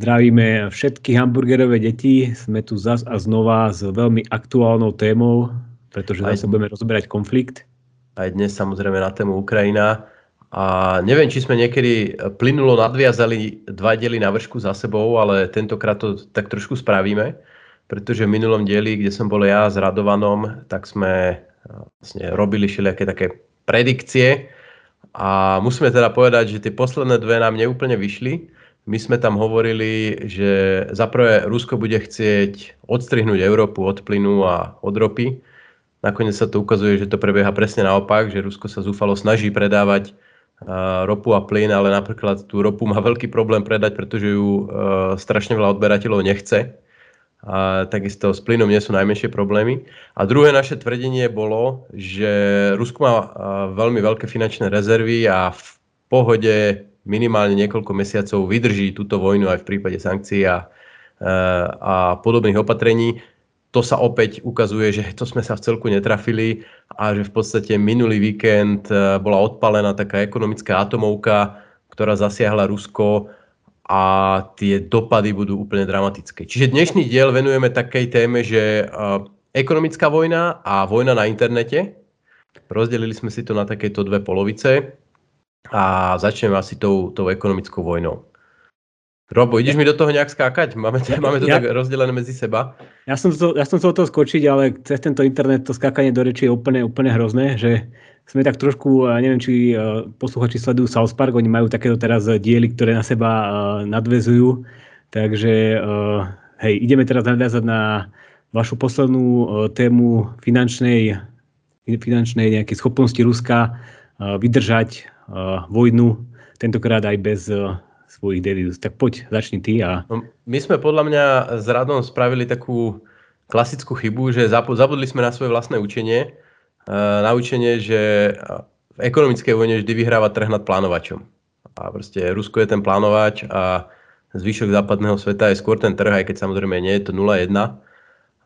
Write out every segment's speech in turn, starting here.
Zdravíme všetky hamburgerové deti. Sme tu zas a znova s veľmi aktuálnou témou, pretože zase budeme rozberať konflikt. Aj dnes samozrejme na tému Ukrajina. A neviem, či sme niekedy plynulo nadviazali dva diely na vršku za sebou, ale tentokrát to tak trošku spravíme, pretože v minulom dieli, kde som bol ja s Radovanom, tak sme vlastne robili všelijaké také predikcie a musíme teda povedať, že tie posledné dve nám neúplne vyšli my sme tam hovorili, že zaprvé Rusko bude chcieť odstrihnúť Európu od plynu a od ropy. Nakoniec sa to ukazuje, že to prebieha presne naopak, že Rusko sa zúfalo snaží predávať ropu a plyn, ale napríklad tú ropu má veľký problém predať, pretože ju strašne veľa odberateľov nechce. A takisto s plynom nie sú najmenšie problémy. A druhé naše tvrdenie bolo, že Rusko má veľmi veľké finančné rezervy a v pohode minimálne niekoľko mesiacov vydrží túto vojnu aj v prípade sankcií a, e, a podobných opatrení. To sa opäť ukazuje, že to sme sa v celku netrafili a že v podstate minulý víkend e, bola odpalená taká ekonomická atomovka, ktorá zasiahla Rusko a tie dopady budú úplne dramatické. Čiže dnešný diel venujeme takej téme, že e, ekonomická vojna a vojna na internete. Rozdelili sme si to na takéto dve polovice a začneme asi tou, tou ekonomickou vojnou. Robo, ideš mi do toho nejak skákať? Máme to, máme to ja, tak rozdelené medzi seba. Ja som, to, ja som chcel toho skočiť, ale cez tento internet to skákanie do reči je úplne, úplne hrozné, že sme tak trošku, neviem, či posluchači sledujú South Park, oni majú takéto teraz diely, ktoré na seba nadvezujú, takže hej, ideme teraz nadviazať na vašu poslednú tému finančnej, finančnej nejakej schopnosti Ruska vydržať vojnu, tentokrát aj bez svojich devíz. Tak poď, začni ty. A... No, my sme podľa mňa s Radom spravili takú klasickú chybu, že zabudli sme na svoje vlastné učenie. Na učenie, že v ekonomickej vojne vždy vyhráva trh nad plánovačom. A proste Rusko je ten plánovač a zvyšok západného sveta je skôr ten trh, aj keď samozrejme nie je to 0-1.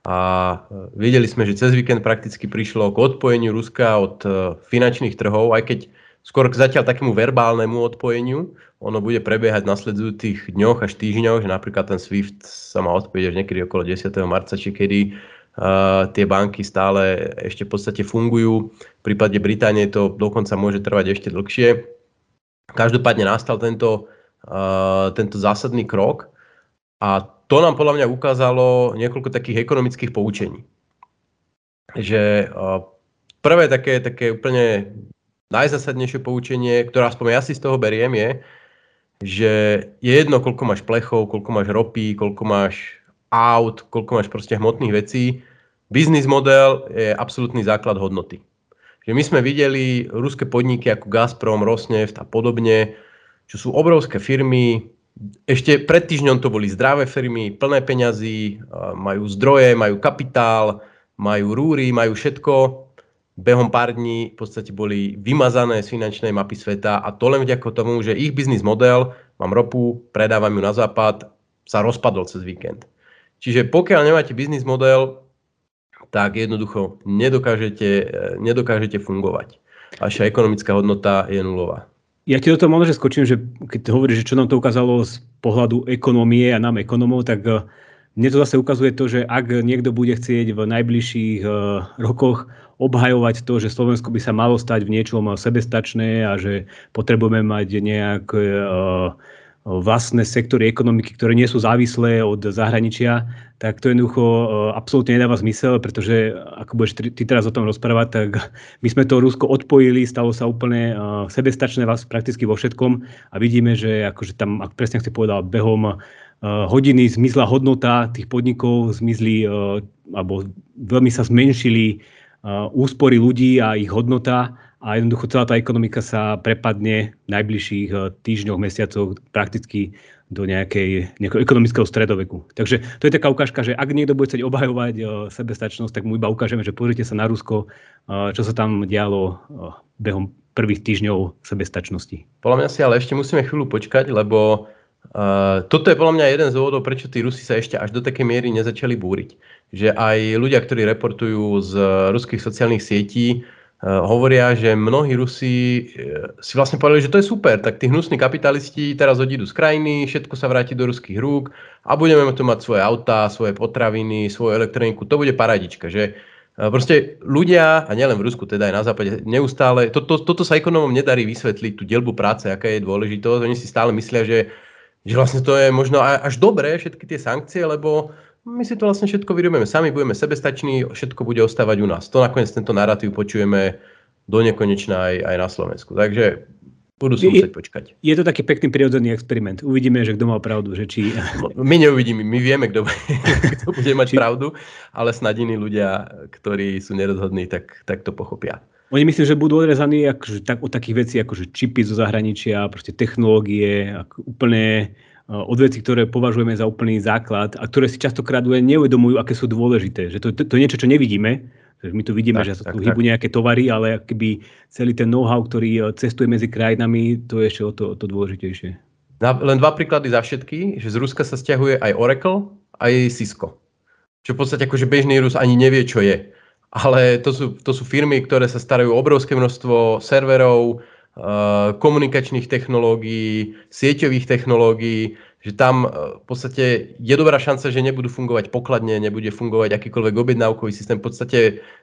A videli sme, že cez víkend prakticky prišlo k odpojeniu Ruska od finančných trhov, aj keď skôr k zatiaľ takému verbálnemu odpojeniu. Ono bude prebiehať v nasledujúcich dňoch až týždňoch, že napríklad ten SWIFT sa má odpojiť až niekedy okolo 10. marca, či kedy tie banky stále ešte v podstate fungujú. V prípade Británie to dokonca môže trvať ešte dlhšie. Každopádne nastal tento, tento zásadný krok a to nám podľa mňa ukázalo niekoľko takých ekonomických poučení. Že prvé také, také úplne najzásadnejšie poučenie, ktoré aspoň ja si z toho beriem, je, že je jedno, koľko máš plechov, koľko máš ropy, koľko máš aut, koľko máš proste hmotných vecí. Biznis model je absolútny základ hodnoty. Že my sme videli ruské podniky ako Gazprom, Rosneft a podobne, čo sú obrovské firmy, ešte pred týždňom to boli zdravé firmy, plné peňazí, majú zdroje, majú kapitál, majú rúry, majú všetko behom pár dní v podstate boli vymazané z finančnej mapy sveta a to len vďaka tomu, že ich biznis model, mám ropu, predávam ju na západ, sa rozpadol cez víkend. Čiže pokiaľ nemáte biznis model, tak jednoducho nedokážete, nedokážete fungovať. Vaša ekonomická hodnota je nulová. Ja ti do toho možno, skočím, že keď hovoríš, že čo nám to ukázalo z pohľadu ekonomie a nám ekonomov, tak eh, mne to zase ukazuje to, že ak niekto bude chcieť v najbližších eh, rokoch obhajovať to, že Slovensko by sa malo stať v niečom sebestačné a že potrebujeme mať nejaké uh, vlastné sektory ekonomiky, ktoré nie sú závislé od zahraničia, tak to jednoducho uh, absolútne nedáva zmysel, pretože ako budeš ty teraz o tom rozprávať, tak my sme to Rusko odpojili, stalo sa úplne uh, sebestačné vás prakticky vo všetkom a vidíme, že akože tam, ak presne ste povedal, behom hodiny zmizla hodnota tých podnikov, zmizli alebo veľmi sa zmenšili úspory ľudí a ich hodnota a jednoducho celá tá ekonomika sa prepadne v najbližších e, týždňoch, mesiacoch prakticky do nejakej, nejakého ekonomického stredoveku. Takže to je taká ukážka, že ak niekto bude chcieť obhajovať uh, sebestačnosť, tak mu iba ukážeme, že pozrite sa na Rusko, uh, čo sa tam dialo behom prvých týždňov sebestačnosti. Podľa mňa si ale ešte musíme chvíľu počkať, lebo Uh, toto je podľa mňa jeden z dôvodov, prečo tí Rusi sa ešte až do takej miery nezačali búriť. Že aj ľudia, ktorí reportujú z ruských sociálnych sietí, hovoria, že mnohí Rusi uh, si vlastne povedali, že to je super, tak tí hnusní kapitalisti teraz odídu z krajiny, všetko sa vráti do ruských rúk a budeme tu mať svoje autá, svoje potraviny, svoju elektroniku, to bude paradička, že Proste ľudia, a nielen v Rusku, teda aj na západe, neustále, to, to, toto sa ekonomom nedarí vysvetliť, tú delbu práce, aká je dôležitosť. Oni si stále myslia, že že vlastne to je možno až dobré, všetky tie sankcie, lebo my si to vlastne všetko vyrobíme sami, budeme sebestační, všetko bude ostávať u nás. To nakoniec tento narratív počujeme do nekonečna aj, aj na Slovensku. Takže budú si musieť počkať. Je to taký pekný prirodzený experiment. Uvidíme, že kto mal pravdu. Že či... My neuvidíme, my vieme, kto, kto bude mať či... pravdu, ale snad iní ľudia, ktorí sú nerozhodní, tak, tak to pochopia. Oni myslím, že budú odrezaní akože, tak, od takých vecí, ako že čipy zo zahraničia, proste technológie, ako úplne uh, od vecí, ktoré považujeme za úplný základ a ktoré si častokrát neuvedomujú, aké sú dôležité. Že to, to, to je niečo, čo nevidíme, my tu vidíme, tak, že sa tu hýbu nejaké tovary, ale keby celý ten know-how, ktorý uh, cestuje medzi krajinami, to je ešte o to, o to dôležitejšie. Len dva príklady za všetky, že z Ruska sa stiahuje aj Oracle, aj Cisco. Čo v podstate akože bežný Rus ani nevie, čo je ale to sú, to sú firmy, ktoré sa starajú o obrovské množstvo serverov, eh, komunikačných technológií, sieťových technológií, že tam eh, v podstate je dobrá šanca, že nebudú fungovať pokladne, nebude fungovať akýkoľvek objednávkový systém. V podstate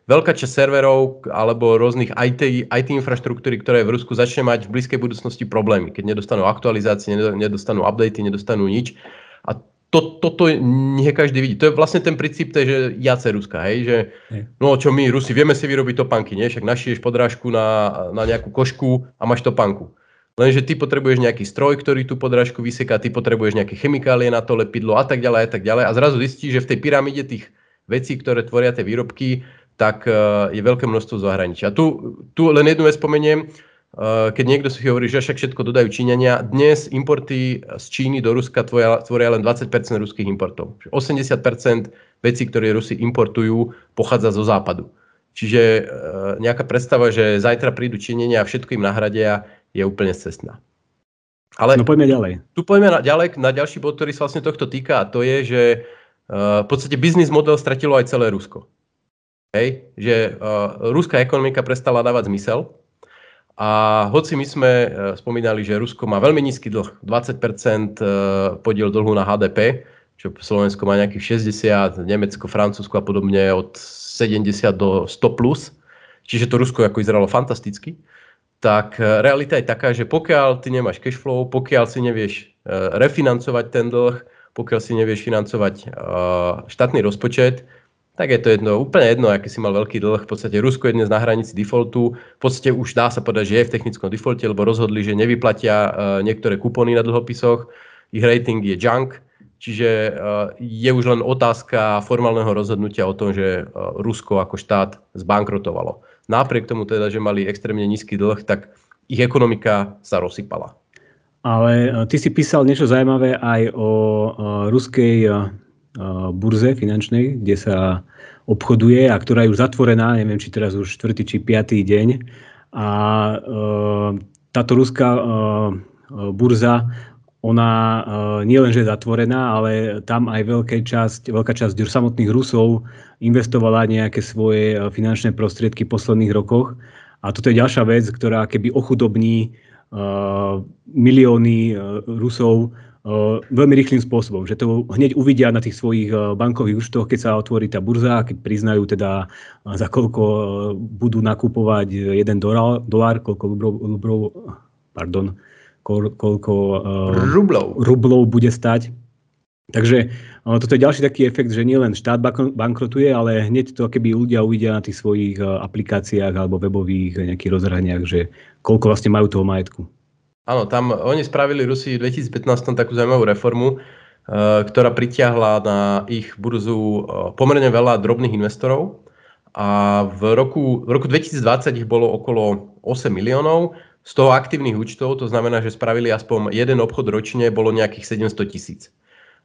veľká časť serverov alebo rôznych IT, IT infraštruktúry, ktoré v Rusku začne mať v blízkej budúcnosti problémy, keď nedostanú aktualizácie, nedostanú updaty, nedostanú nič. To, toto nie každý vidí. To je vlastne ten princíp tej, že jace Ruska, hej, že no čo my Rusi, vieme si vyrobiť topánky, nie? Však našieš podrážku na, na nejakú košku a máš topánku. Lenže ty potrebuješ nejaký stroj, ktorý tú podrážku vyseká, ty potrebuješ nejaké chemikálie na to lepidlo a tak ďalej a tak ďalej. A zrazu zistíš, že v tej pyramíde tých vecí, ktoré tvoria tie výrobky, tak uh, je veľké množstvo zahraničia. Tu, tu len jednu vec spomeniem. Eh, keď niekto si hovorí, že však všetko dodajú Číňania, dnes importy z Číny do Ruska tvoria, tvoria len 20% ruských importov. 80% vecí, ktoré Rusi importujú, pochádza zo západu. Čiže eh, nejaká predstava, že zajtra prídu Číňania a všetko im nahradia, je úplne cestná. Ale no poďme ďalej. Tu poďme na, ďalej na ďalší bod, ktorý sa vlastne tohto týka a to je, že uh, v podstate biznis model stratilo aj celé Rusko. Hej? Že uh, ruská ekonomika prestala dávať zmysel, a hoci my sme e, spomínali, že Rusko má veľmi nízky dlh, 20% e, podiel dlhu na HDP, čo Slovensko má nejakých 60, Nemecko, Francúzsko a podobne od 70 do 100 plus, čiže to Rusko ako vyzeralo fantasticky, tak e, realita je taká, že pokiaľ ty nemáš cash flow, pokiaľ si nevieš refinancovať ten dlh, pokiaľ si nevieš financovať štátny rozpočet, tak je to jedno, úplne jedno, aký si mal veľký dlh. V podstate Rusko je dnes na hranici defaultu. V podstate už dá sa povedať, že je v technickom defalte, lebo rozhodli, že nevyplatia uh, niektoré kupóny na dlhopisoch. Ich rating je junk, čiže uh, je už len otázka formálneho rozhodnutia o tom, že uh, Rusko ako štát zbankrotovalo. Napriek tomu teda, že mali extrémne nízky dlh, tak ich ekonomika sa rozsypala. Ale ty si písal niečo zaujímavé aj o ruskej burze finančnej, kde sa obchoduje a ktorá je už zatvorená, neviem, či teraz už 4. či 5. deň. A táto ruská burza, ona nie len, že je zatvorená, ale tam aj veľká časť, veľká časť samotných Rusov investovala nejaké svoje finančné prostriedky v posledných rokoch. A toto je ďalšia vec, ktorá keby ochudobní milióny Rusov veľmi rýchlým spôsobom, že to hneď uvidia na tých svojich bankových účtoch, keď sa otvorí tá burza, keď priznajú teda za koľko budú nakupovať jeden dolár, koľko rublov, rublov pardon, koľko rublov. rublov bude stať. Takže toto je ďalší taký efekt, že nielen štát bankrotuje, ale hneď to keby ľudia uvidia na tých svojich aplikáciách alebo webových nejakých rozhraniach, že koľko vlastne majú toho majetku. Áno, tam oni spravili Rusi v 2015 takú zaujímavú reformu, uh, ktorá pritiahla na ich burzu uh, pomerne veľa drobných investorov a v roku, v roku 2020 ich bolo okolo 8 miliónov, z toho aktívnych účtov, to znamená, že spravili aspoň jeden obchod ročne, bolo nejakých 700 tisíc.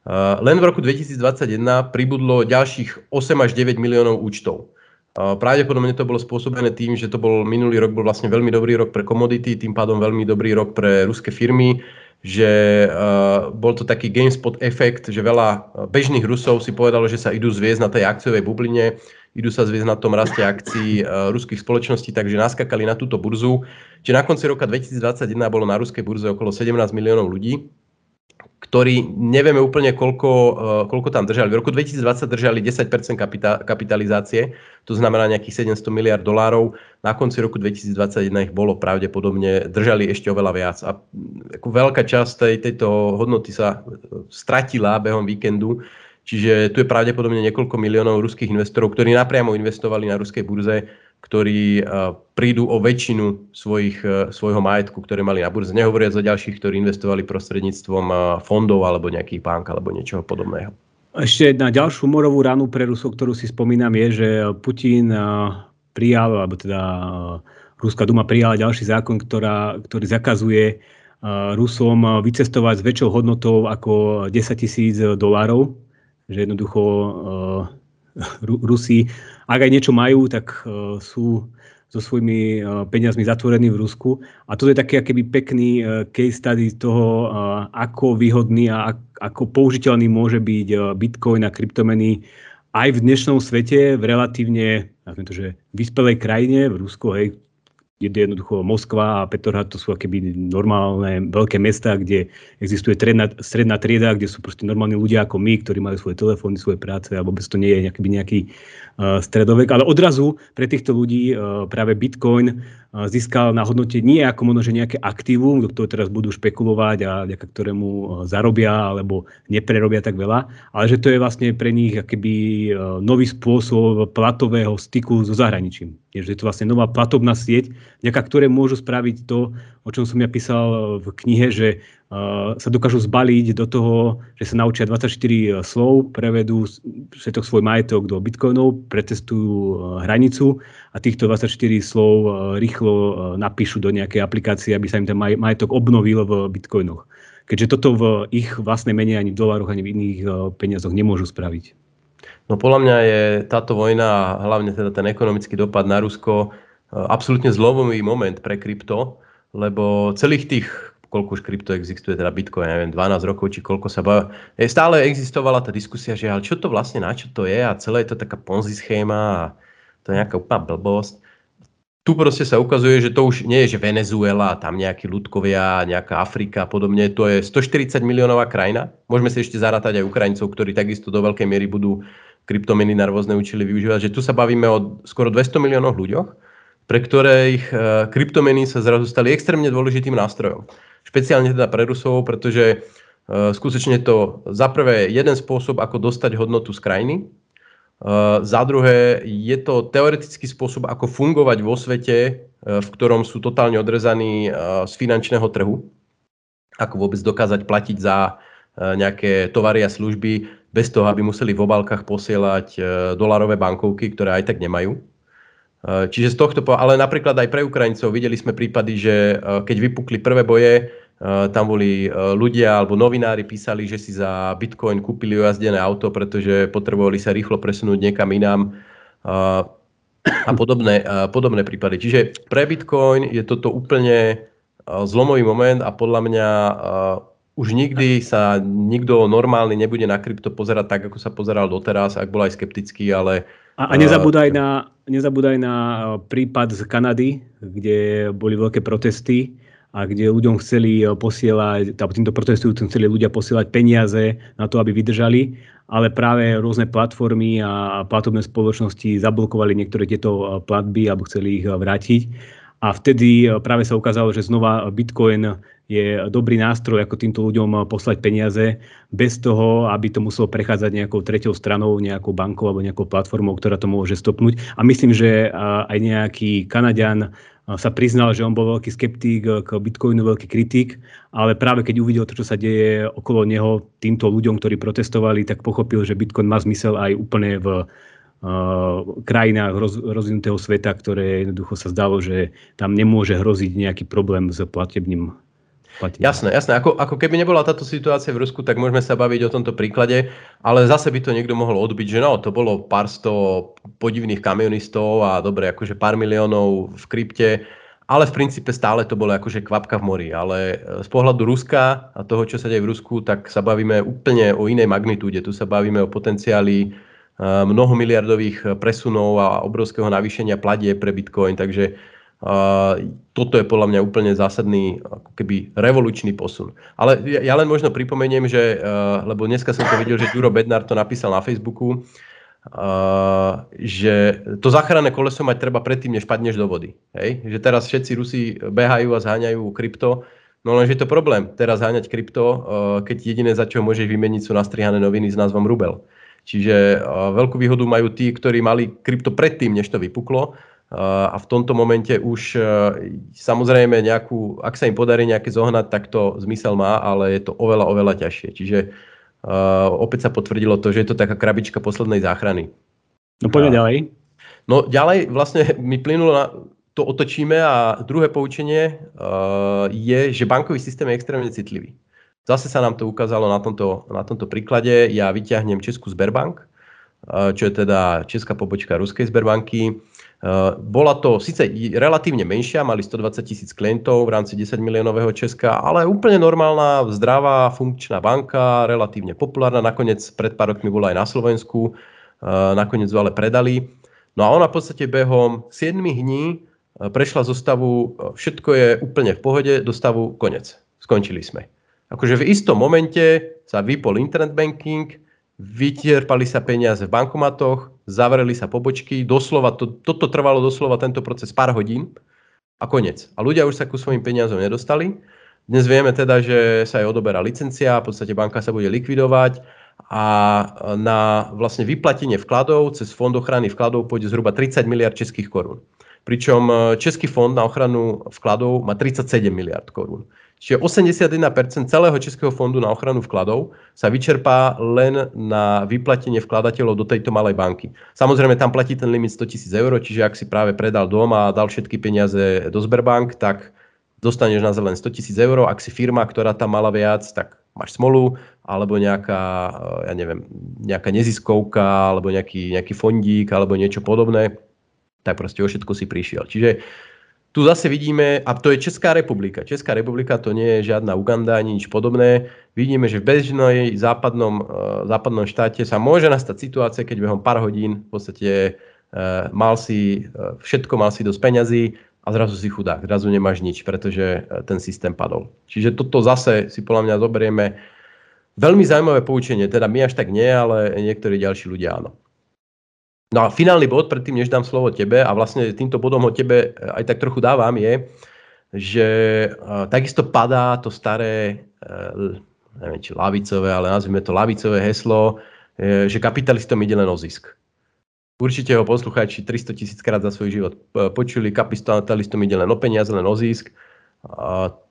Uh, len v roku 2021 pribudlo ďalších 8 až 9 miliónov účtov. Pravdepodobne to bolo spôsobené tým, že to bol minulý rok bol vlastne veľmi dobrý rok pre komodity, tým pádom veľmi dobrý rok pre ruské firmy. že uh, bol to taký GameSpot efekt, že veľa bežných Rusov si povedalo, že sa idú zviezť na tej akciovej bubline, idú sa zviezť na tom raste akcií uh, ruských spoločností, takže naskakali na túto burzu. Čiže na konci roka 2021 bolo na ruskej burze okolo 17 miliónov ľudí ktorí nevieme úplne, koľko, uh, koľko tam držali. V roku 2020 držali 10% kapita- kapitalizácie, to znamená nejakých 700 miliard dolárov. Na konci roku 2021 ich bolo pravdepodobne, držali ešte oveľa viac. A ako veľká časť tej, tejto hodnoty sa stratila behom víkendu, čiže tu je pravdepodobne niekoľko miliónov ruských investorov, ktorí napriamo investovali na ruskej burze ktorí eh, prídu o väčšinu svojich, eh, svojho majetku, ktoré mali na burze. Nehovoriac o ďalších, ktorí investovali prostredníctvom eh, fondov alebo nejakých bank alebo niečoho podobného. Ešte na ďalšiu morovú ranu pre Rusov, ktorú si spomínam, je, že Putin prijal, alebo teda Ruská duma prijala ďalší zákon, ktorá, ktorý zakazuje Rusom vycestovať s väčšou hodnotou ako 10 tisíc dolárov. Že jednoducho Rusi ak aj niečo majú, tak uh, sú so svojimi uh, peniazmi zatvorení v Rusku. A toto je taký akýby pekný uh, case study toho, uh, ako výhodný a ak, ako použiteľný môže byť uh, Bitcoin a kryptomeny aj v dnešnom svete v relatívne, to, že vyspelej krajine, v Rusku, hej, je jednoducho Moskva a Petrohrad to sú akéby normálne veľké mesta, kde existuje stredná, stredná trieda, kde sú proste normálni ľudia ako my, ktorí majú svoje telefóny, svoje práce a vôbec to nie je nejaký, nejaký stredovek. Ale odrazu pre týchto ľudí uh, práve Bitcoin uh, získal na hodnote nie ako možno, že nejaké aktívum, do ktorého teraz budú špekulovať a vďaka ktorému zarobia alebo neprerobia tak veľa, ale že to je vlastne pre nich akéby nový spôsob platového styku so zahraničím. Je, že je to vlastne nová platobná sieť, vďaka ktoré môžu spraviť to, o čom som ja písal v knihe, že uh, sa dokážu zbaliť do toho, že sa naučia 24 slov, prevedú všetok svoj majetok do bitcoinov, pretestujú hranicu a týchto 24 slov rýchlo napíšu do nejakej aplikácie, aby sa im ten maj, majetok obnovil v bitcoinoch. Keďže toto v ich vlastnej mene ani v dolároch, ani v iných peniazoch nemôžu spraviť. No podľa mňa je táto vojna, hlavne teda ten ekonomický dopad na Rusko, absolútne zlomový moment pre krypto, lebo celých tých koľko už krypto existuje, teda Bitcoin, neviem, 12 rokov, či koľko sa baví. Stále existovala tá diskusia, že ale čo to vlastne, na čo to je a celé je to taká ponzi schéma a to je nejaká úplná blbosť. Tu proste sa ukazuje, že to už nie je, že Venezuela, tam nejakí ľudkovia, nejaká Afrika a podobne. To je 140 miliónová krajina. Môžeme si ešte zarátať aj Ukrajincov, ktorí takisto do veľkej miery budú kryptomeny na rôzne účely využívať. Že tu sa bavíme o skoro 200 miliónoch ľuďoch pre ktoré ich e, kryptomeny sa zrazu stali extrémne dôležitým nástrojom. Špeciálne teda pre Rusov, pretože e, skutočne to za prvé jeden spôsob, ako dostať hodnotu z krajiny, e, za druhé je to teoretický spôsob, ako fungovať vo svete, v ktorom sú totálne odrezaní z finančného trhu, ako vôbec dokázať platiť za nejaké tovary a služby bez toho, aby museli v obálkach posielať dolarové bankovky, ktoré aj tak nemajú. Eh, čiže z tohto, ale napríklad aj pre Ukrajincov videli sme prípady, že eh, keď vypukli prvé boje, eh, tam boli ľudia alebo novinári písali, že si za Bitcoin kúpili ojazdené auto, pretože potrebovali sa rýchlo presunúť niekam inám a podobné, podobné prípady. Čiže pre Bitcoin je toto úplne zlomový moment a podľa mňa už nikdy sa nikto normálny nebude na krypto pozerať tak, ako sa pozeral doteraz, ak bol aj skeptický, ale a, a nezabúdaj, na, nezabúdaj na e, prípad z Kanady, kde boli veľké protesty a kde ľuďom chceli e, posielať, týmto protestujúcim chceli ľudia posielať peniaze na to, aby vydržali, ale práve rôzne platformy a platobné spoločnosti zablokovali niektoré tieto platby alebo chceli ich vrátiť. A vtedy práve sa ukázalo, že znova Bitcoin je dobrý nástroj, ako týmto ľuďom poslať peniaze bez toho, aby to muselo prechádzať nejakou treťou stranou, nejakou bankou alebo nejakou platformou, ktorá to môže stopnúť. A myslím, že aj nejaký Kanadian sa priznal, že on bol veľký skeptík k Bitcoinu, veľký kritik, ale práve keď uvidel to, čo sa deje okolo neho týmto ľuďom, ktorí protestovali, tak pochopil, že Bitcoin má zmysel aj úplne v krajinách roz, rozvinutého sveta, ktoré jednoducho sa zdalo, že tam nemôže hroziť nejaký problém s platebným platí. Jasné, jasné. Ako, ako keby nebola táto situácia v Rusku, tak môžeme sa baviť o tomto príklade, ale zase by to niekto mohol odbiť, že no, to bolo pár sto podivných kamionistov a dobre, akože pár miliónov v krypte, ale v princípe stále to bolo akože kvapka v mori. Ale z pohľadu Ruska a toho, čo sa deje v Rusku, tak sa bavíme úplne o inej magnitúde. Tu sa bavíme o potenciáli mnohomiliardových presunov a obrovského navýšenia pladie pre Bitcoin, takže toto je podľa mňa úplne zásadný ako keby revolučný posun. Ale ja len možno pripomeniem, že, lebo dneska som to videl, že Duro Bednar to napísal na Facebooku, že to záchranné koleso mať treba predtým, než padneš do vody. Hej? Že teraz všetci Rusi behajú a zháňajú krypto, no lenže je to problém. Teraz zháňať krypto, keď jediné, za čo môžeš vymeniť, sú nastrihané noviny s názvom Rubel. Čiže veľkú výhodu majú tí, ktorí mali krypto predtým, než to vypuklo a v tomto momente už e, samozrejme nejakú, ak sa im podarí nejaké zohnať, tak to zmysel má, ale je to oveľa, oveľa ťažšie. Čiže uh, opäť sa potvrdilo to, že je to taká krabička poslednej záchrany. No poďme ďalej. No ďalej vlastne mi plynulo na, to otočíme a druhé poučenie uh, je, že bankový systém je extrémne citlivý. Zase sa nám to ukázalo na tomto, na tomto príklade. Ja vyťahnem Českú Sberbank, uh, čo je teda česká pobočka Ruskej Sberbanky. Eh, bola to síce relatívne menšia, mali 120 tisíc klientov v rámci 10 miliónového Česka, ale úplne normálna, zdravá, funkčná banka, relatívne populárna. Nakoniec pred pár rokmi bola aj na Slovensku, eh, nakoniec ju ale predali. No a ona v podstate behom 7 dní eh, prešla zo stavu všetko je úplne v pohode do stavu konec. Skončili sme. Akože v istom momente sa vypol internet banking, vyčerpali sa peniaze v bankomatoch, zavreli sa pobočky, doslova, to, toto trvalo doslova tento proces pár hodín a koniec. A ľudia už sa ku svojim peniazom nedostali. Dnes vieme teda, že sa jej odoberá licencia, v podstate banka sa bude likvidovať a na vlastne vyplatenie vkladov cez fond ochrany vkladov pôjde zhruba 30 miliard českých korún. Pričom Český fond na ochranu vkladov má 37 miliard korún. Čiže 81% celého Českého fondu na ochranu vkladov sa vyčerpá len na vyplatenie vkladateľov do tejto malej banky. Samozrejme, tam platí ten limit 100 tisíc eur, čiže ak si práve predal dom a dal všetky peniaze do Sberbank, tak dostaneš na len 100 tisíc eur. Ak si firma, ktorá tam mala viac, tak máš smolu, alebo nejaká, ja neviem, nejaká neziskovka, alebo nejaký, nejaký fondík, alebo niečo podobné, tak proste o všetko si prišiel. Čiže tu zase vidíme, a to je Česká republika. Česká republika to nie je žiadna Uganda ani nič podobné. Vidíme, že v bežnej západnom, uh, západnom štáte sa môže nastať situácia, keď behom pár hodín v podstate uh, mal si uh, všetko, mal si dosť peňazí a zrazu si chudák, zrazu nemáš nič, pretože ten systém padol. Čiže toto zase si podľa mňa zoberieme veľmi zaujímavé poučenie, teda my až tak nie, ale niektorí ďalší ľudia áno. No a finálny bod, predtým než dám slovo tebe, a vlastne týmto bodom ho tebe aj tak trochu dávam, je, že uh, takisto padá to staré, uh, neviem či lavicové, ale nazvime to lavicové heslo, že kapitalistom ide len o zisk. Určite ho poslucháči 300 tisíc krát za svoj život počuli, kapitalistom ide len o peniaze, len o zisk.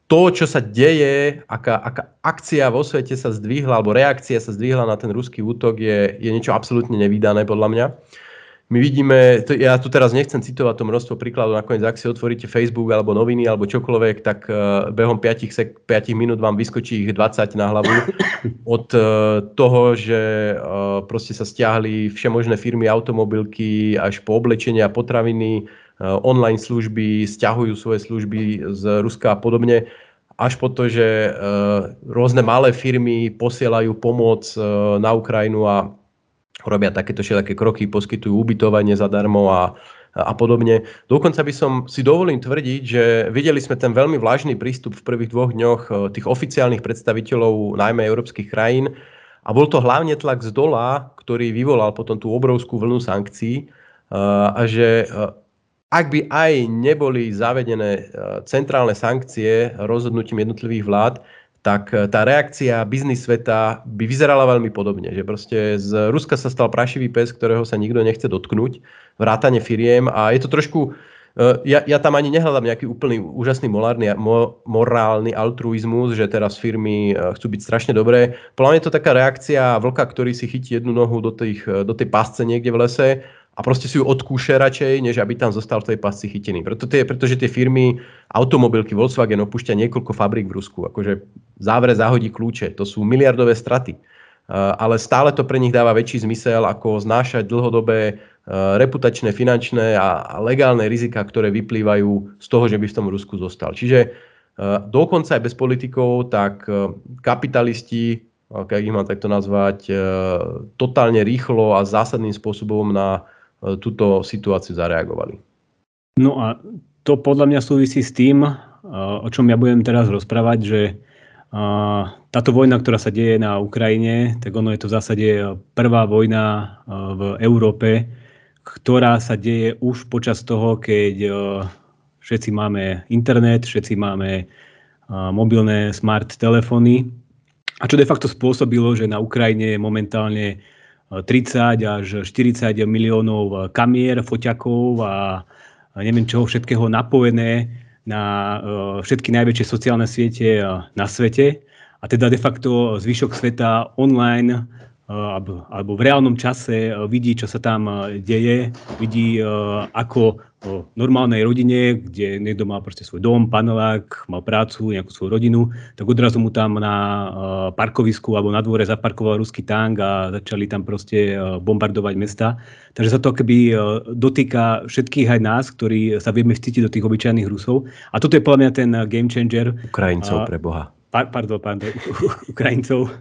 To, čo sa deje, aká, aká akcia vo svete sa zdvihla, alebo reakcia sa zdvihla na ten ruský útok, je, je niečo absolútne nevydané podľa mňa my vidíme, to, ja tu teraz nechcem citovať to množstvo príkladov, nakoniec ak si otvoríte Facebook alebo noviny alebo čokoľvek, tak uh, behom 5, sek- 5 minút vám vyskočí ich 20 na hlavu od uh, toho, že uh, proste sa stiahli všemožné firmy, automobilky až po oblečenia, potraviny, uh, online služby, stiahujú svoje služby z Ruska a podobne až po to, že uh, rôzne malé firmy posielajú pomoc uh, na Ukrajinu a robia takéto všetké kroky, poskytujú ubytovanie zadarmo a, a podobne. Dokonca by som si dovolím tvrdiť, že videli sme ten veľmi vlažný prístup v prvých dvoch dňoch e, tých oficiálnych predstaviteľov najmä európskych krajín a bol to hlavne tlak z dola, ktorý vyvolal potom tú obrovskú vlnu sankcií e, a že e, ak by aj neboli zavedené centrálne sankcie rozhodnutím jednotlivých vlád, tak e, tá reakcia biznis sveta by vyzerala veľmi podobne. Že proste z Ruska sa stal prašivý pes, ktorého sa nikto nechce dotknúť, vrátane firiem a je to trošku, e, ja, ja tam ani nehľadám nejaký úplný úžasný morálny, morálny altruizmus, že teraz firmy e, chcú byť strašne dobré. Podľa mňa je to taká reakcia vlka, ktorý si chytí jednu nohu do, tých, do tej pásce niekde v lese a proste si ju odkúše radšej, než aby tam zostal v tej pasci chytený. Preto tie, pretože tie firmy, automobilky, Volkswagen opúšťa niekoľko fabrík v Rusku. Akože závere zahodí kľúče. To sú miliardové straty. Uh, ale stále to pre nich dáva väčší zmysel, ako znášať dlhodobé reputačné, finančné a legálne rizika, ktoré vyplývajú z toho, že by v tom Rusku zostal. Čiže dokonca aj bez politikov, tak kapitalisti, ak ich mám takto nazvať, totálne rýchlo a zásadným spôsobom na túto situáciu zareagovali. No a to podľa mňa súvisí s tým, o čom ja budem teraz rozprávať, že táto vojna, ktorá sa deje na Ukrajine, tak ono je to v zásade prvá vojna v Európe, ktorá sa deje už počas toho, keď všetci máme internet, všetci máme mobilné smart telefóny. A čo de facto spôsobilo, že na Ukrajine je momentálne 30 až 40 miliónov kamier, foťakov a neviem čoho všetkého napojené na e, všetky najväčšie sociálne siete e, na svete. A teda de facto zvyšok sveta online e, alebo v reálnom čase vidí, čo sa tam deje, vidí ako normálnej rodine, kde niekto mal proste svoj dom, panelák, mal prácu, nejakú svoju rodinu, tak odrazu mu tam na parkovisku alebo na dvore zaparkoval ruský tank a začali tam proste bombardovať mesta. Takže sa to keby dotýka všetkých aj nás, ktorí sa vieme vcítiť do tých obyčajných Rusov. A toto je podľa mňa ten game changer. Ukrajincov pre Boha. pardon, pardon, Ukrajincov.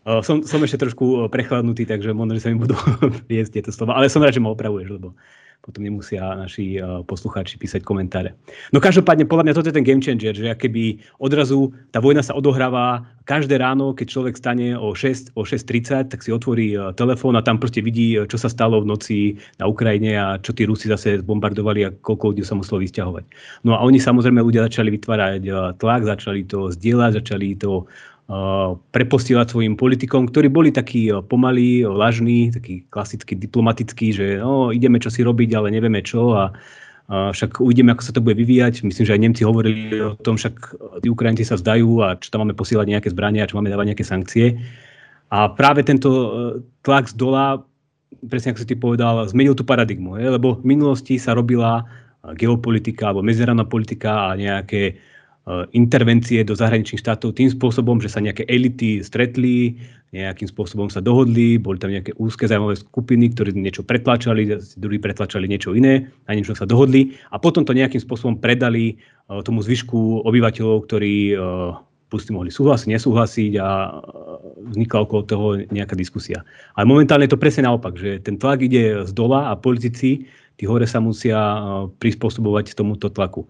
Som, som ešte trošku prechladnutý, takže možno, že sa mi budú viesť tieto slova, ale som rád, že ma opravuješ, lebo potom nemusia naši eh, poslucháči písať komentáre. No každopádne, podľa mňa toto je ten game changer, že keby odrazu tá vojna sa odohráva každé ráno, keď človek stane o 6, o 6.30, tak si otvorí eh, telefón a tam proste vidí, eh, čo sa stalo v noci na Ukrajine a čo tí Rusi zase bombardovali a koľko ľudí sa muselo vysťahovať. No a oni samozrejme ľudia začali vytvárať tlak, začali to zdieľať, začali to prepostievať svojim politikom, ktorí boli takí pomalí, lažní, takí klasicky diplomatickí, že no, ideme čo si robiť, ale nevieme čo a, a však uvidíme, ako sa to bude vyvíjať. Myslím, že aj Nemci hovorili o tom, však tí Ukrajinci sa zdajú a čo tam máme posielať nejaké zbrania, čo máme dávať nejaké sankcie. A práve tento e, tlak z dola, presne ako si ty povedal, zmenil tú paradigmu. Je? Lebo v minulosti sa robila geopolitika alebo medzinárodná politika a nejaké Eh, intervencie do zahraničných štátov tým spôsobom, že sa nejaké elity stretli, nejakým spôsobom sa dohodli, boli tam nejaké úzke zaujímavé skupiny, ktorí niečo pretlačali, druhí pretlačali niečo iné, na niečo sa dohodli a potom to nejakým spôsobom predali eh, tomu zvyšku obyvateľov, ktorí eh, mohli súhlasiť, nesúhlasiť a vznikla okolo toho nejaká diskusia. Ale momentálne je to presne naopak, že ten tlak ide z dola a politici, tí hore sa musia prispôsobovať tomuto tlaku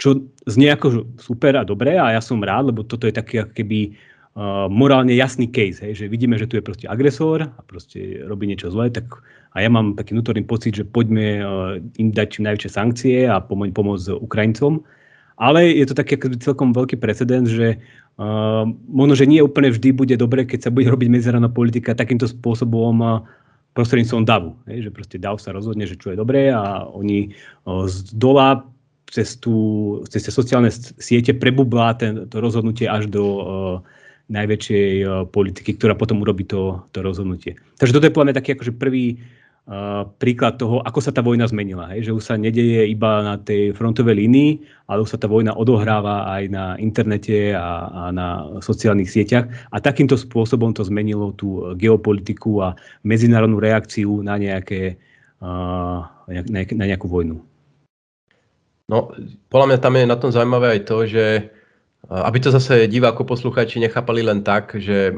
čo znie ako super a dobré a ja som rád, lebo toto je taký ako keby uh, morálne jasný case, hej, že vidíme, že tu je proste agresor a proste robí niečo zlé, tak a ja mám taký vnútorný pocit, že poďme uh, im dať čím najväčšie sankcie a pomôcť, pomôcť Ukrajincom. Ale je to taký celkom veľký precedens, že uh, možno, že nie úplne vždy bude dobre, keď sa bude robiť medzinárodná politika takýmto spôsobom uh, prostredníctvom DAVu. Hej, že proste DAV sa rozhodne, že čo je dobré a oni z dola cez, tú, cez tie sociálne siete prebublá ten, to rozhodnutie až do uh, najväčšej uh, politiky, ktorá potom urobí to, to rozhodnutie. Takže toto je podľa mňa taký akože prvý uh, príklad toho, ako sa tá vojna zmenila. Hej? Že už sa nedeje iba na tej frontovej línii, ale už sa tá vojna odohráva aj na internete a, a na sociálnych sieťach. A takýmto spôsobom to zmenilo tú geopolitiku a medzinárodnú reakciu na, nejaké, na nejakú vojnu. No, podľa mňa tam je na tom zaujímavé aj to, že aby to zase diváko poslucháči nechápali len tak, že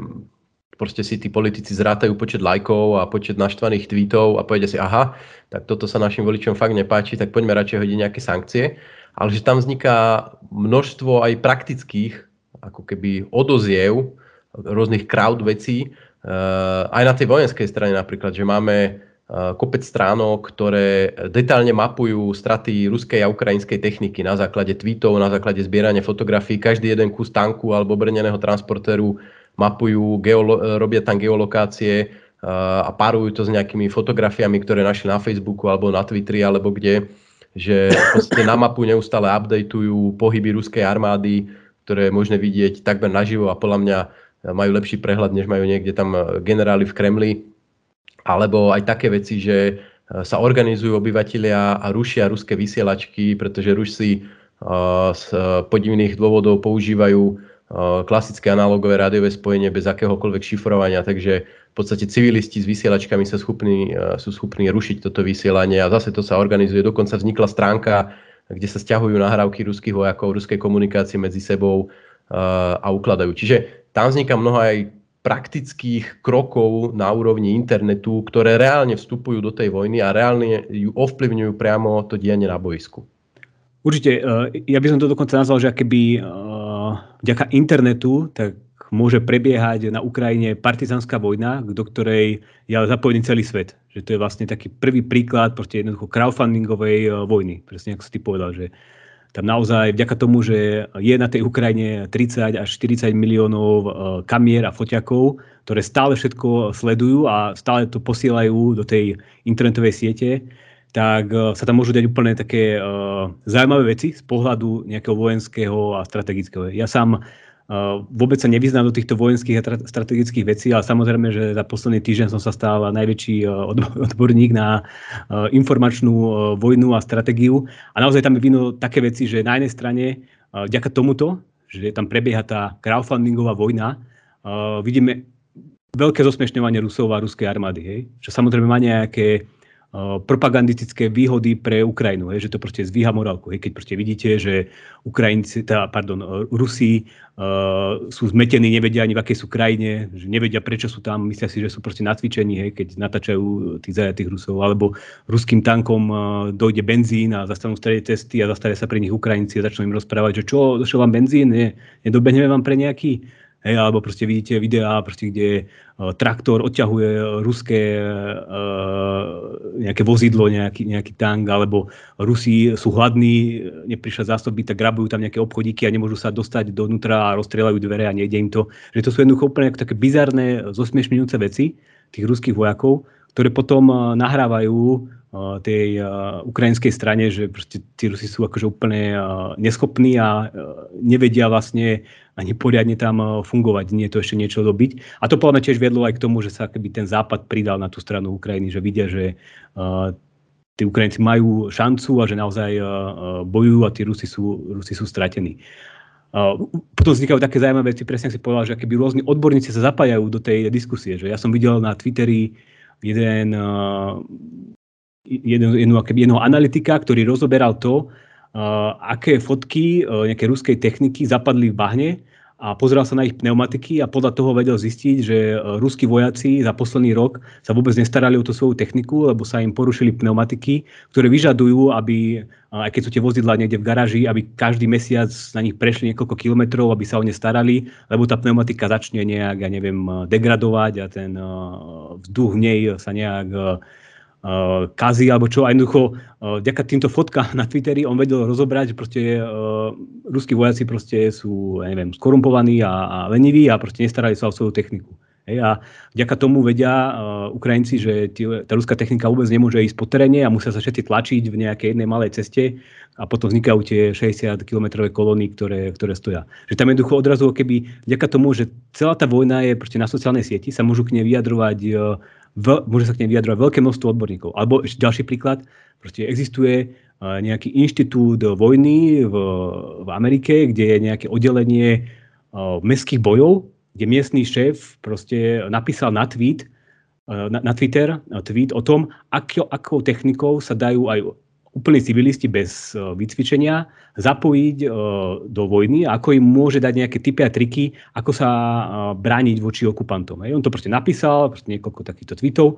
proste si tí politici zrátajú počet lajkov a počet naštvaných tweetov a povedia si, aha, tak toto sa našim voličom fakt nepáči, tak poďme radšej hodiť nejaké sankcie. Ale že tam vzniká množstvo aj praktických, ako keby odoziev rôznych crowd vecí, aj na tej vojenskej strane napríklad, že máme kopec stránok, ktoré detálne mapujú straty ruskej a ukrajinskej techniky na základe tweetov, na základe zbierania fotografií. Každý jeden kus tanku alebo brneného transportéru mapujú, geolo- robia tam geolokácie a parujú to s nejakými fotografiami, ktoré našli na Facebooku alebo na Twitteri alebo kde, že v na mapu neustále updateujú pohyby ruskej armády, ktoré je možné vidieť takmer naživo a podľa mňa majú lepší prehľad, než majú niekde tam generáli v Kremli alebo aj také veci, že e, sa organizujú obyvatelia a rušia ruské vysielačky, pretože Rusi e, z e, podivných dôvodov používajú klasické analogové rádiové spojenie bez akéhokoľvek šifrovania, takže v podstate civilisti s vysielačkami sa schopní, sú schopní rušiť toto vysielanie a zase to sa organizuje. Dokonca vznikla stránka, kde sa stiahujú nahrávky ruských vojakov, ruskej komunikácie medzi sebou a ukladajú. Čiže tam vzniká mnoho aj praktických krokov na úrovni internetu, ktoré reálne vstupujú do tej vojny a reálne ju ovplyvňujú priamo to dianie na boisku. Určite, e, ja by som to dokonca nazval, že keby e, vďaka internetu, tak môže prebiehať na Ukrajine partizánska vojna, do ktorej je ale zapojený celý svet. Že to je vlastne taký prvý príklad proste jednoducho crowdfundingovej e, vojny. Presne ako si ty povedal, že tam naozaj vďaka tomu, že je na tej Ukrajine 30 až 40 miliónov e, kamier a foťakov, ktoré stále všetko sledujú a stále to posielajú do tej internetovej siete, tak e, sa tam môžu dať úplne také uh, zaujímavé veci z pohľadu nejakého vojenského a strategického. Ja sám vôbec sa nevyznám do týchto vojenských a strategických vecí, ale samozrejme, že za posledný týždeň som sa stal najväčší e, odborník na e, informačnú vojnu a stratégiu. A naozaj tam je vino také veci, že na jednej strane, vďaka tomuto, že tam prebieha tá crowdfundingová vojna, vidíme veľké zosmiešňovanie Rusov a ruskej armády. Hej? Čo samozrejme má nejaké propagandistické výhody pre Ukrajinu, hej, že to proste zvíha morálku. Hej, keď proste vidíte, že Ukrajinci, teda, pardon, Rusi uh, sú zmetení, nevedia ani v akej sú krajine, že nevedia prečo sú tam, myslia si, že sú proste nacvičení, hej, keď natáčajú tých zajatých Rusov, alebo ruským tankom uh, dojde benzín a zastanú strede cesty a zastavia sa pri nich Ukrajinci a začnú im rozprávať, že čo, došiel vám benzín, nie, nedobehneme vám pre nejaký Hej, alebo proste vidíte videá, proste, kde uh, traktor odťahuje ruské uh, nejaké vozidlo, nejaký, nejaký tank, alebo Rusi sú hladní, neprišla zásoby, tak grabujú tam nejaké obchodíky a nemôžu sa dostať dovnútra a rozstrieľajú dvere a nejde im to. Že to sú jednoducho úplne také bizarné, zosmiešňujúce veci tých ruských vojakov, ktoré potom nahrávajú tej ukrajinskej strane, že proste tí Rusi sú akože úplne neschopní a nevedia vlastne ani poriadne tam fungovať, nie to ešte niečo dobiť. A to podľa tiež viedlo aj k tomu, že sa keby ten západ pridal na tú stranu Ukrajiny, že vidia, že tí Ukrajinci majú šancu a že naozaj bojujú a tí Rusi sú, Rusi sú stratení. Potom vznikajú také zaujímavé veci, presne si povedal, že keby rôzni odborníci sa zapájajú do tej diskusie. Že ja som videl na Twitteri jeden jedno, jedno, jedného analytika, ktorý rozoberal to, uh, aké fotky uh, nejakej ruskej techniky zapadli v bahne a pozeral sa na ich pneumatiky a podľa toho vedel zistiť, že uh, ruskí vojaci za posledný rok sa vôbec nestarali o tú svoju techniku, lebo sa im porušili pneumatiky, ktoré vyžadujú, aby, uh, aj keď sú tie vozidla niekde v garáži, aby každý mesiac na nich prešli niekoľko kilometrov, aby sa o ne starali, lebo tá pneumatika začne nejak, ja neviem, degradovať a ten uh, vzduch v nej sa nejak uh, kazí alebo čo. A jednoducho uh, vďaka týmto fotkám na Twitteri on vedel rozobrať, že proste uh, ruskí vojaci proste sú, ja neviem, skorumpovaní a, a leniví a proste nestarali sa o svoju techniku. Hej, a vďaka tomu vedia uh, Ukrajinci, že tí, tá ruská technika vôbec nemôže ísť po teréne a musia sa všetci tlačiť v nejakej jednej malej ceste a potom vznikajú tie 60-kilometrové kolóny, ktoré, ktoré stoja. Že tam jednoducho odrazu, keby vďaka tomu, že celá tá vojna je proste na sociálnej sieti, sa môžu k nej vyjadrovať uh, veľ, môže sa k nej vyjadrovať veľké množstvo odborníkov. Alebo ešte ďalší príklad, proste existuje nejaký inštitút vojny v, v Amerike, kde je nejaké oddelenie mestských bojov, kde miestný šéf proste napísal na tweet, na, na Twitter tweet o tom, ako, akou technikou sa dajú aj úplní civilisti bez uh, vycvičenia zapojiť uh, do vojny a ako im môže dať nejaké typy a triky, ako sa uh, brániť voči okupantom. Hej. On to proste napísal, proste niekoľko takýchto tweetov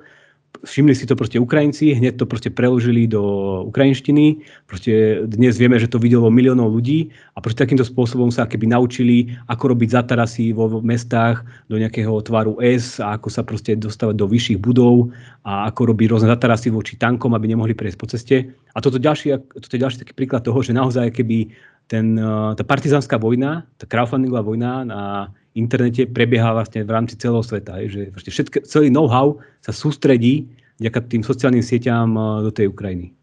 všimli si to proste Ukrajinci, hneď to proste preložili do ukrajinštiny. Proste dnes vieme, že to videlo miliónov ľudí a proste takýmto spôsobom sa keby naučili, ako robiť zatarasy vo mestách do nejakého tvaru S a ako sa proste dostávať do vyšších budov a ako robiť rôzne zatarasy voči tankom, aby nemohli prejsť po ceste. A toto, ďalší, toto je ďalší taký príklad toho, že naozaj keby ten, tá partizánska vojna, tá crowdfundingová vojna na internete prebieha vlastne v rámci celého sveta. Že všetko, celý know-how sa sústredí vďaka tým sociálnym sieťám eh, do tej Ukrajiny.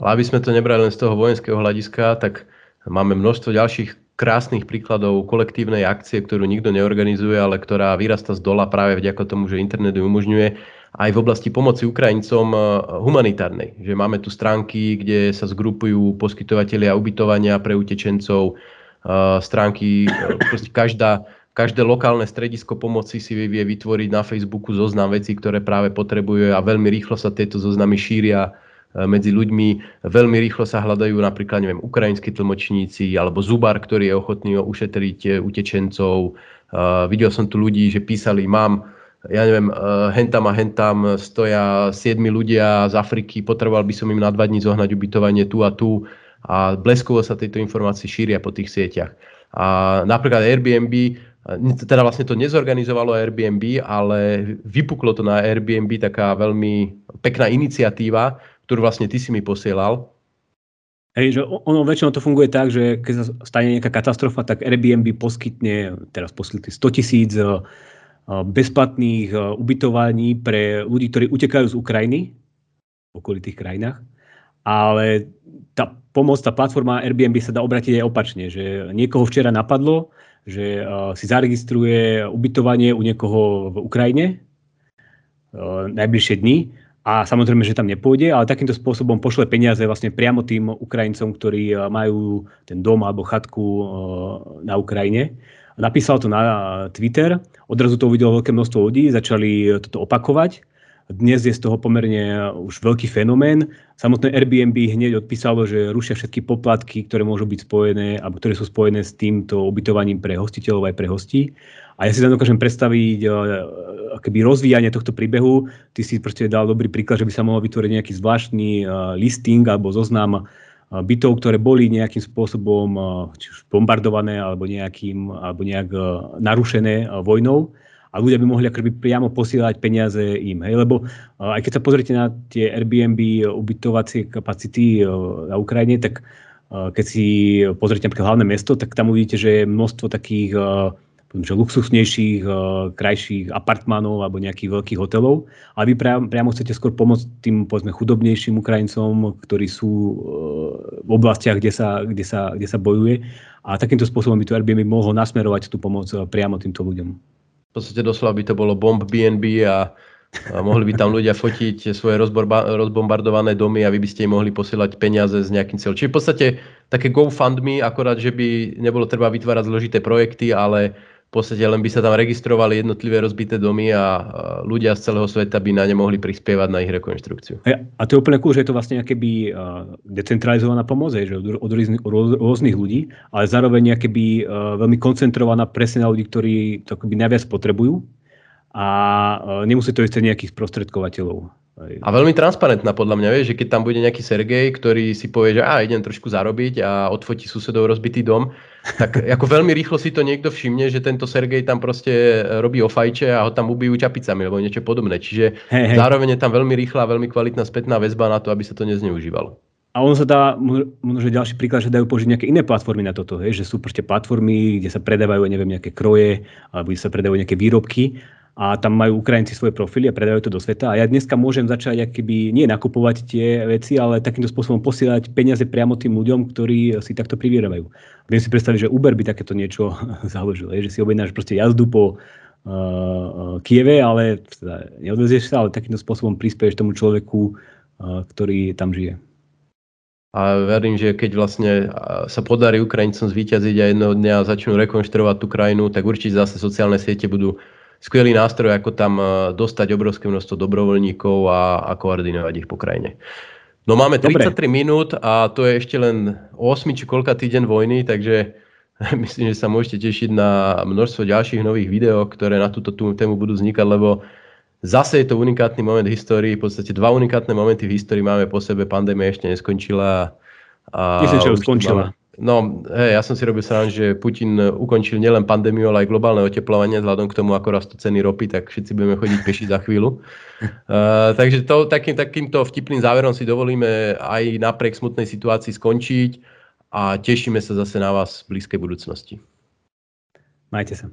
Ale aby sme to nebrali len z toho vojenského hľadiska, tak máme množstvo ďalších krásnych príkladov kolektívnej akcie, ktorú nikto neorganizuje, ale ktorá vyrasta z dola práve vďaka tomu, že internet ju umožňuje aj v oblasti pomoci Ukrajincom eh, humanitárnej. Že máme tu stránky, kde sa zgrupujú poskytovateľia ubytovania pre utečencov, eh, stránky, proste každá každé lokálne stredisko pomoci si vie vytvoriť na Facebooku zoznam vecí, ktoré práve potrebuje a veľmi rýchlo sa tieto zoznamy šíria medzi ľuďmi. Veľmi rýchlo sa hľadajú napríklad, neviem, ukrajinskí tlmočníci alebo zubar, ktorý je ochotný ušetriť utečencov. Videl som tu ľudí, že písali, mám ja neviem, uh, hentam a hentam stoja siedmi ľudia z Afriky, potreboval by som im na dva dní zohnať ubytovanie tu a tu a bleskovo sa tieto informácie šíria po tých sieťach. A napríklad Airbnb teda vlastne to nezorganizovalo Airbnb, ale vypuklo to na Airbnb taká veľmi pekná iniciatíva, ktorú vlastne ty si mi posielal. Hej, že ono väčšinou to funguje tak, že keď sa stane nejaká katastrofa, tak Airbnb poskytne, teraz poskytne 100 tisíc eh, bezplatných eh, ubytovaní pre ľudí, ktorí utekajú z Ukrajiny v okolitých krajinách. Ale tá pomoc, tá platforma Airbnb sa dá obratiť aj opačne, že niekoho včera napadlo, že uh, si zaregistruje ubytovanie u niekoho v Ukrajine najbližšie dni a samozrejme, že tam nepôjde, ale takýmto spôsobom pošle peniaze vlastne priamo tým Ukrajincom, ktorí majú ten dom alebo chatku na Ukrajine. Napísal to na Twitter, odrazu to uvidelo veľké množstvo ľudí, začali toto opakovať dnes je z toho pomerne už veľký fenomén. Samotné Airbnb hneď odpísalo, že rušia všetky poplatky, ktoré môžu byť spojené, alebo ktoré sú spojené s týmto ubytovaním pre hostiteľov aj pre hostí. A ja si tam dokážem predstaviť e, keby rozvíjanie tohto príbehu. Ty si proste dal dobrý príklad, že by sa mohol vytvoriť nejaký zvláštny e, listing alebo zoznam bytov, ktoré boli nejakým spôsobom či už bombardované alebo, nejakým, alebo nejak narušené vojnou a ľudia by mohli akoby priamo posielať peniaze im. Hej? Lebo aj keď sa pozrite na tie Airbnb ubytovacie kapacity na Ukrajine, tak keď si pozrite napríklad hlavné mesto, tak tam uvidíte, že je množstvo takých že luxusnejších, krajších apartmánov alebo nejakých veľkých hotelov. Ale vy priamo, chcete skôr pomôcť tým povedzme chudobnejším Ukrajincom, ktorí sú v oblastiach, kde sa, kde sa, kde sa bojuje. A takýmto spôsobom by to Airbnb mohlo nasmerovať tú pomoc priamo týmto ľuďom v podstate doslova by to bolo bomb BNB a, a mohli by tam ľudia fotiť svoje rozbombardované domy a vy by ste im mohli posielať peniaze s nejakým cieľom. Čiže v podstate také GoFundMe, akorát, že by nebolo treba vytvárať zložité projekty, ale v podstate len by sa tam registrovali jednotlivé rozbité domy a ľudia z celého sveta by na ne mohli prispievať na ich rekonštrukciu. A to je úplne cool, je to vlastne by decentralizovaná pomoc, že od rôznych ľudí, ale zároveň by veľmi koncentrovaná presne na ľudí, ktorí to najviac potrebujú a nemusí to ísť nejakých sprostredkovateľov. A veľmi transparentná podľa mňa, vieš, že keď tam bude nejaký Sergej, ktorý si povie, že á, idem trošku zarobiť a odfotí susedov rozbitý dom, tak ako veľmi rýchlo si to niekto všimne, že tento Sergej tam proste robí ofajče a ho tam ubijú čapicami alebo niečo podobné. Čiže hey, hey. zároveň je tam veľmi rýchla a veľmi kvalitná spätná väzba na to, aby sa to nezneužívalo. A ono sa dá, možno ďalší príklad, že dajú použiť nejaké iné platformy na toto, hej? že sú proste platformy, kde sa predávajú, neviem, nejaké kroje, alebo kde sa predávajú nejaké výrobky a tam majú Ukrajinci svoje profily a predajú to do sveta. A ja dneska môžem začať keby nie nakupovať tie veci, ale takýmto spôsobom posielať peniaze priamo tým ľuďom, ktorí si takto privierajú. Viem si predstaviť, že Uber by takéto niečo založil, že si objednáš proste jazdu po uh, Kieve, ale teda neodvezieš sa, ale takýmto spôsobom prispieš tomu človeku, uh, ktorý tam žije. A verím, že keď vlastne sa podarí Ukrajincom zvíťaziť a jedného dňa začnú rekonštruovať tú krajinu, tak určite zase sociálne siete budú skvelý nástroj, ako tam e, dostať obrovské množstvo dobrovoľníkov a, a koordinovať ich po krajine. No máme 33 Dobre. minút a to je ešte len 8 či koľka týden vojny, takže myslím, že sa môžete tešiť na množstvo ďalších nových videí, ktoré na túto tú tému budú vznikať, lebo zase je to unikátny moment v histórii, v podstate dva unikátne momenty v histórii máme po sebe, pandémia ešte neskončila. A Myslím, že už skončila. Máme, No, hej, ja som si robil srán, že Putin ukončil nielen pandémiu, ale aj globálne oteplovanie, vzhľadom k tomu, ako rastú ceny ropy, tak všetci budeme chodiť peši za chvíľu. Uh, takže to, takým, takýmto vtipným záverom si dovolíme aj napriek smutnej situácii skončiť a tešíme sa zase na vás v blízkej budúcnosti. Majte sa.